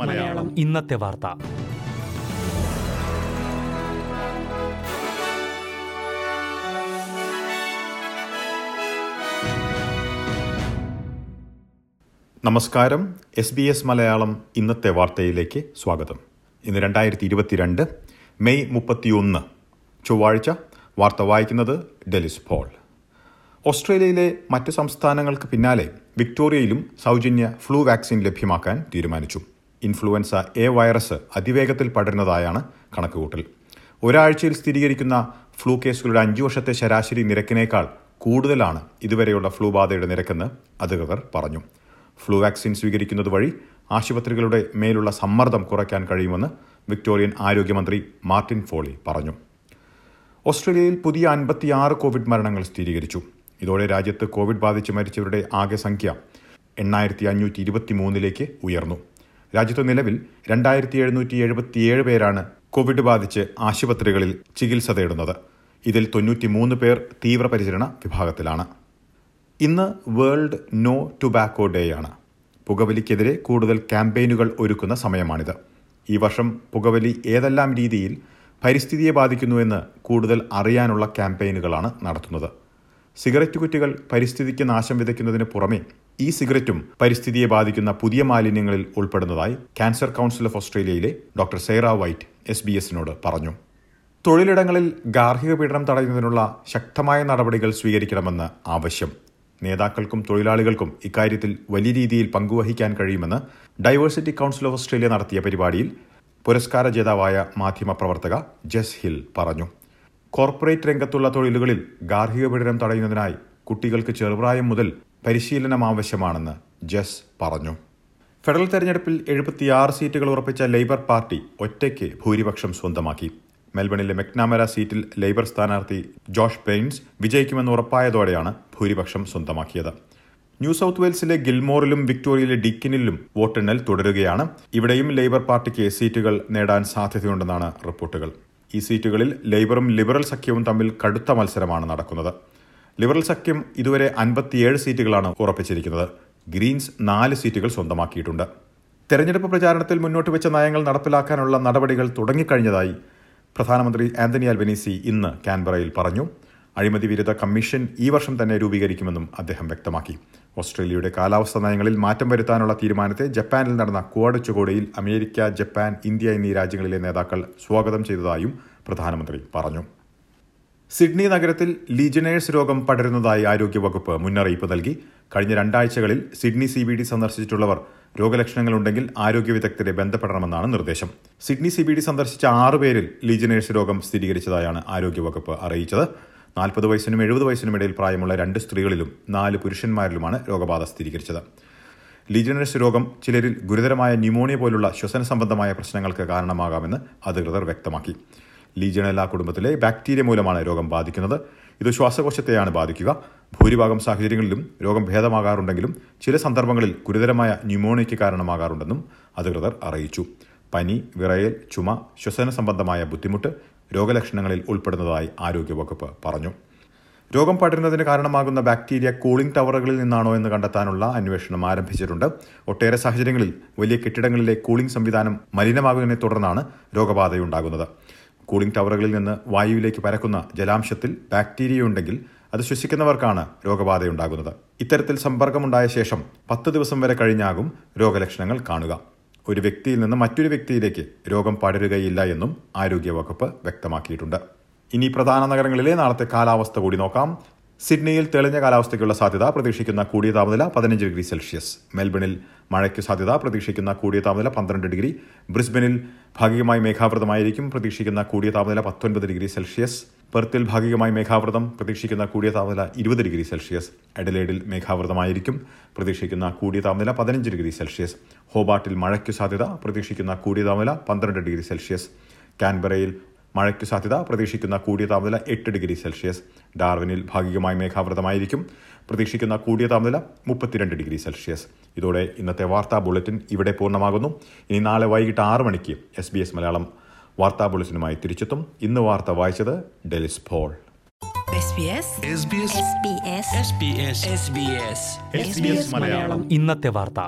മലയാളം. ഇന്നത്തെ വാർത്ത. നമസ്കാരം. എസ് ബി എസ് മലയാളം ഇന്നത്തെ വാർത്തയിലേക്ക് സ്വാഗതം. ഇന്ന് രണ്ടായിരത്തി ഇരുപത്തിരണ്ട് മെയ് മുപ്പത്തിയൊന്ന്. ചൊവ്വാഴ്ച വാർത്ത വായിക്കുന്നത് ഡെലിസ് പോൾ. ഓസ്ട്രേലിയയിലെ മറ്റ് സംസ്ഥാനങ്ങൾക്ക് പിന്നാലെ വിക്ടോറിയയിലും സൗജന്യ ഫ്ലൂ വാക്സിൻ ലഭ്യമാക്കാൻ തീരുമാനിച്ചു. ഇൻഫ്ലുവൻസ എ വൈറസ് അതിവേഗത്തിൽ പടരുന്നതായാണ് കണക്കുകൂട്ടൽ. ഒരാഴ്ചയിൽ സ്ഥിരീകരിക്കുന്ന ഫ്ലൂ കേസുകളുടെ അഞ്ചു വർഷത്തെ ശരാശരി നിരക്കിനേക്കാൾ കൂടുതലാണ് ഇതുവരെയുള്ള ഫ്ലൂ ബാധയുടെ നിരക്കെന്ന് അധികൃതർ പറഞ്ഞു. ഫ്ലൂ വാക്സിൻ സ്വീകരിക്കുന്നത് വഴി ആശുപത്രികളുടെ മേലുള്ള സമ്മർദ്ദം കുറയ്ക്കാൻ കഴിയുമെന്ന് വിക്ടോറിയൻ ആരോഗ്യമന്ത്രി മാർട്ടിൻ ഫോളി പറഞ്ഞു. ഓസ്ട്രേലിയയിൽ പുതിയ അൻപത്തിയാറ് കോവിഡ് മരണങ്ങൾ സ്ഥിരീകരിച്ചു. ഇതോടെ രാജ്യത്ത് കോവിഡ് ബാധിച്ച് മരിച്ചവരുടെ ആകെ സംഖ്യ എണ്ണായിരത്തി അഞ്ഞൂറ്റി ഇരുപത്തി മൂന്നിലേക്ക് ഉയർന്നു. രാജ്യത്ത് നിലവിൽ രണ്ടായിരത്തി എഴുന്നൂറ്റി എഴുപത്തിയേഴ് പേരാണ് കോവിഡ് ബാധിച്ച് ആശുപത്രികളിൽ ചികിത്സ തേടുന്നത്. ഇതിൽ തൊണ്ണൂറ്റിമൂന്ന് പേർ തീവ്രപരിചരണ വിഭാഗത്തിലാണ്. ഇന്ന് വേൾഡ് നോ ടുബാക്കോ ഡേ ആണ്. പുകവലിക്കെതിരെ കൂടുതൽ ക്യാമ്പയിനുകൾ ഒരുക്കുന്ന സമയമാണിത്. ഈ വർഷം പുകവലി ഏതെല്ലാം രീതിയിൽ പരിസ്ഥിതിയെ ബാധിക്കുന്നുവെന്ന് കൂടുതൽ അറിയാനുള്ള ക്യാമ്പയിനുകളാണ് നടത്തുന്നത്. സിഗരറ്റ് കുറ്റികൾ പരിസ്ഥിതിക്ക് നാശം വിതയ്ക്കുന്നതിന് പുറമെ ഈ സിഗരറ്റും പരിസ്ഥിതിയെ ബാധിക്കുന്ന പുതിയ മാലിന്യങ്ങളിൽ ഉൾപ്പെടുന്നതായി ക്യാൻസർ കൗൺസിൽ ഓഫ് ഓസ്ട്രേലിയയിലെ doctor Sarah White S B എസിനോട് പറഞ്ഞു. തൊഴിലിടങ്ങളിൽ ഗാർഹിക പീഡനം തടയുന്നതിനുള്ള ശക്തമായ നടപടികൾ സ്വീകരിക്കണമെന്ന് ആവശ്യം. നേതാക്കൾക്കും തൊഴിലാളികൾക്കും ഇക്കാര്യത്തിൽ വലിയ രീതിയിൽ പങ്കുവഹിക്കാൻ കഴിയുമെന്ന് ഡൈവേഴ്സിറ്റി കൗൺസിൽ ഓഫ് ഓസ്ട്രേലിയ നടത്തിയ പരിപാടിയിൽ പുരസ്കാര ജേതാവായ മാധ്യമപ്രവർത്തക ജസ് ഹിൽ പറഞ്ഞു. കോർപ്പറേറ്റ് രംഗത്തുള്ള തൊഴിലുകളിൽ ഗാർഹിക പീഡനം തടയുന്നതിനായി കുട്ടികൾക്ക് ചെറുപ്രായം മുതൽ പരിശീലനം ആവശ്യമാണെന്ന് ജസ് പറഞ്ഞു. ഫെഡറൽ തെരഞ്ഞെടുപ്പിൽ എഴുപത്തിയാറ് സീറ്റുകൾ ഉറപ്പിച്ച ലേബർ പാർട്ടി ഒറ്റയ്ക്ക് ഭൂരിപക്ഷം സ്വന്തമാക്കി. മെൽബണിലെ മെക്നാമര സീറ്റിൽ ലേബർ സ്ഥാനാർത്ഥി ജോഷ് പെയിൻസ് വിജയിക്കുമെന്ന് ഉറപ്പായതോടെയാണ് ഭൂരിപക്ഷം സ്വന്തമാക്കിയത്. ന്യൂ സൌത്ത് വെയിൽസിലെ ഗിൽമോറിലും വിക്ടോറിയയിലെ ഡിക്കിനിലും വോട്ടെണ്ണൽ തുടരുകയാണ്. ഇവിടെയും ലേബർ പാർട്ടിക്ക് സീറ്റുകൾ നേടാൻ സാധ്യതയുണ്ടെന്നാണ് റിപ്പോർട്ടുകൾ. ഈ സീറ്റുകളിൽ ലേബറും ലിബറൽ സഖ്യവും തമ്മിൽ കടുത്ത മത്സരമാണ് നടക്കുന്നത്. ലിബറൽ സഖ്യം ഇതുവരെ അൻപത്തിയേഴ് സീറ്റുകളാണ് ഉറപ്പിച്ചിരിക്കുന്നത്. ഗ്രീൻസ് നാല് സീറ്റുകൾ സ്വന്തമാക്കിയിട്ടുണ്ട്. തെരഞ്ഞെടുപ്പ് പ്രചാരണത്തിൽ മുന്നോട്ട് വെച്ച നയങ്ങൾ നടപ്പിലാക്കാനുള്ള നടപടികൾ തുടങ്ങിക്കഴിഞ്ഞതായി പ്രധാനമന്ത്രി ആന്റണി അൽബനീസി ഇന്ന് കാൻബറയിൽ പറഞ്ഞു. അഴിമതി വിരുദ്ധ കമ്മീഷൻ ഈ വർഷം തന്നെ രൂപീകരിക്കുമെന്നും അദ്ദേഹം വ്യക്തമാക്കി. ഓസ്ട്രേലിയയുടെ കാലാവസ്ഥാ നയങ്ങളിൽ മാറ്റം വരുത്താനുള്ള തീരുമാനത്തെ ജപ്പാനിൽ നടന്ന ക്വാഡ് ഉച്ചകോടിയിൽ അമേരിക്ക ജപ്പാൻ ഇന്ത്യ എന്നീ രാജ്യങ്ങളിലെ നേതാക്കൾ സ്വാഗതം ചെയ്തതായും പ്രധാനമന്ത്രി പറഞ്ഞു. സിഡ്നി നഗരത്തിൽ ലീജനേഴ്സ് രോഗം പടരുന്നതായി ആരോഗ്യവകുപ്പ് മുന്നറിയിപ്പ് നൽകി. കഴിഞ്ഞ രണ്ടാഴ്ചകളിൽ സിഡ്നി സി ബി ഡി സന്ദർശിച്ചിട്ടുള്ളവർ രോഗലക്ഷണങ്ങളുണ്ടെങ്കിൽ ആരോഗ്യ വിദഗ്ധരെ ബന്ധപ്പെടണമെന്നാണ് നിർദ്ദേശം. സിഡ്നി സി ബി ഡി സന്ദർശിച്ച ആറുപേരിൽ ലീജനേഴ്സ് രോഗം സ്ഥിരീകരിച്ചതായാണ് ആരോഗ്യവകുപ്പ് അറിയിച്ചത്. നാൽപ്പത് വയസ്സിനും എഴുപത് വയസ്സിനും ഇടയിൽ പ്രായമുള്ള രണ്ട് സ്ത്രീകളിലും നാല് പുരുഷന്മാരിലുമാണ് രോഗബാധ സ്ഥിരീകരിച്ചത്. ലീജനറസ് രോഗം ചിലരിൽ ഗുരുതരമായ ന്യൂമോണിയ പോലുള്ള ശ്വസന സംബന്ധമായ പ്രശ്നങ്ങൾക്ക് കാരണമാകാമെന്ന് അധികൃതർ വ്യക്തമാക്കി. ലീജണല കുടുംബത്തിലെ ബാക്ടീരിയ മൂലമാണ് രോഗം ബാധിക്കുന്നത്. ഇത് ശ്വാസകോശത്തെയാണ് ബാധിക്കുക. ഭൂരിഭാഗം സാഹചര്യങ്ങളിലും രോഗം ഭേദമാകാറുണ്ടെങ്കിലും ചില സന്ദർഭങ്ങളിൽ ഗുരുതരമായ ന്യൂമോണിയയ്ക്ക് കാരണമാകാറുണ്ടെന്നും അധികൃതർ അറിയിച്ചു. പനി വിറയൽ ചുമ ശ്വസന സംബന്ധമായ ബുദ്ധിമുട്ട് രോഗലക്ഷണങ്ങളിൽ ഉൾപ്പെടുന്നതായി ആരോഗ്യവകുപ്പ് പറഞ്ഞു. രോഗം പടരുന്നതിന് കാരണമാകുന്ന ബാക്ടീരിയ കൂളിംഗ് ടവറുകളിൽ നിന്നാണോ എന്ന് കണ്ടെത്താനുള്ള അന്വേഷണം ആരംഭിച്ചിട്ടുണ്ട്. ഒട്ടേറെ സാഹചര്യങ്ങളിൽ വലിയ കെട്ടിടങ്ങളിലെ കൂളിംഗ് സംവിധാനം മലിനമാകുന്നതിനെ തുടർന്നാണ് രോഗബാധയുണ്ടാകുന്നത്. കൂളിംഗ് ടവറുകളിൽ നിന്ന് വായുവിലേക്ക് പരക്കുന്ന ജലാംശത്തിൽ ബാക്ടീരിയ ഉണ്ടെങ്കിൽ അത് ശ്വസിക്കുന്നവർക്കാണ് രോഗബാധയുണ്ടാകുന്നത്. ഇത്തരത്തിൽ സമ്പർക്കമുണ്ടായ ശേഷം പത്ത് ദിവസം വരെ കഴിഞ്ഞാകും രോഗലക്ഷണങ്ങൾ കാണുക. ഒരു വ്യക്തിയിൽ നിന്ന് മറ്റൊരു വ്യക്തിയിലേക്ക് രോഗം പടരുകയില്ല എന്നും ആരോഗ്യവകുപ്പ് വ്യക്തമാക്കിയിട്ടുണ്ട്. ഇനി പ്രധാന നഗരങ്ങളിലെ നാളത്തെ കാലാവസ്ഥ കൂടി നോക്കാം. സിഡ്നിയിൽ തെളിഞ്ഞ കാലാവസ്ഥയ്ക്കുള്ള സാധ്യത പ്രതീക്ഷിക്കുന്ന കൂടിയ താപനില പതിനഞ്ച് ഡിഗ്രി സെൽഷ്യസ്. മെൽബണിൽ മഴയ്ക്ക് സാധ്യത പ്രതീക്ഷിക്കുന്ന കൂടിയ താപനില പന്ത്രണ്ട് ഡിഗ്രി. ബ്രിസ്ബനിൽ ഭാഗികമായി മേഘാവൃതമായിരിക്കും പ്രതീക്ഷിക്കുന്ന കൂടിയ താപനില പത്തൊൻപത് ഡിഗ്രി സെൽഷ്യസ്. പെർത്തിൽ ഭാഗികമായി മേഘാവൃതം പ്രതീക്ഷിക്കുന്ന കൂടിയ താപനില ഇരുപത് ഡിഗ്രി സെൽഷ്യസ്. എഡലേഡിൽ മേഘാവൃതമായിരിക്കും പ്രതീക്ഷിക്കുന്ന കൂടിയ താപനില പതിനഞ്ച് ഡിഗ്രി സെൽഷ്യസ്. ഹോബാട്ടിൽ മഴയ്ക്ക് സാധ്യത പ്രതീക്ഷിക്കുന്ന കൂടിയ താപനില പന്ത്രണ്ട് ഡിഗ്രി സെൽഷ്യസ്. കാൻബറയിൽ മഴയ്ക്ക് സാധ്യത പ്രതീക്ഷിക്കുന്ന കൂടിയ താപനില എട്ട് ഡിഗ്രി സെൽഷ്യസ്. ഡാർവിനിൽ ഭാഗികമായി മേഘാവൃതമായിരിക്കും പ്രതീക്ഷിക്കുന്ന കൂടിയ താപനില മുപ്പത്തിരണ്ട് ഡിഗ്രി സെൽഷ്യസ്. ഇതോടെ ഇന്നത്തെ വാർത്താ ബുള്ളറ്റിൻ ഇവിടെ പൂർണമാകുന്നു. ഇനി നാളെ വൈകിട്ട് ആറ് മണിക്ക് എസ് മലയാളം വാർത്താ ബുള്ളറ്റിനുമായി തിരിച്ചെത്തും. ഇന്ന് വാർത്ത വായിച്ചത് Delys Paul. SBS SBS SBS SBS SBS Malayalam. ഇന്നത്തെ വാർത്ത.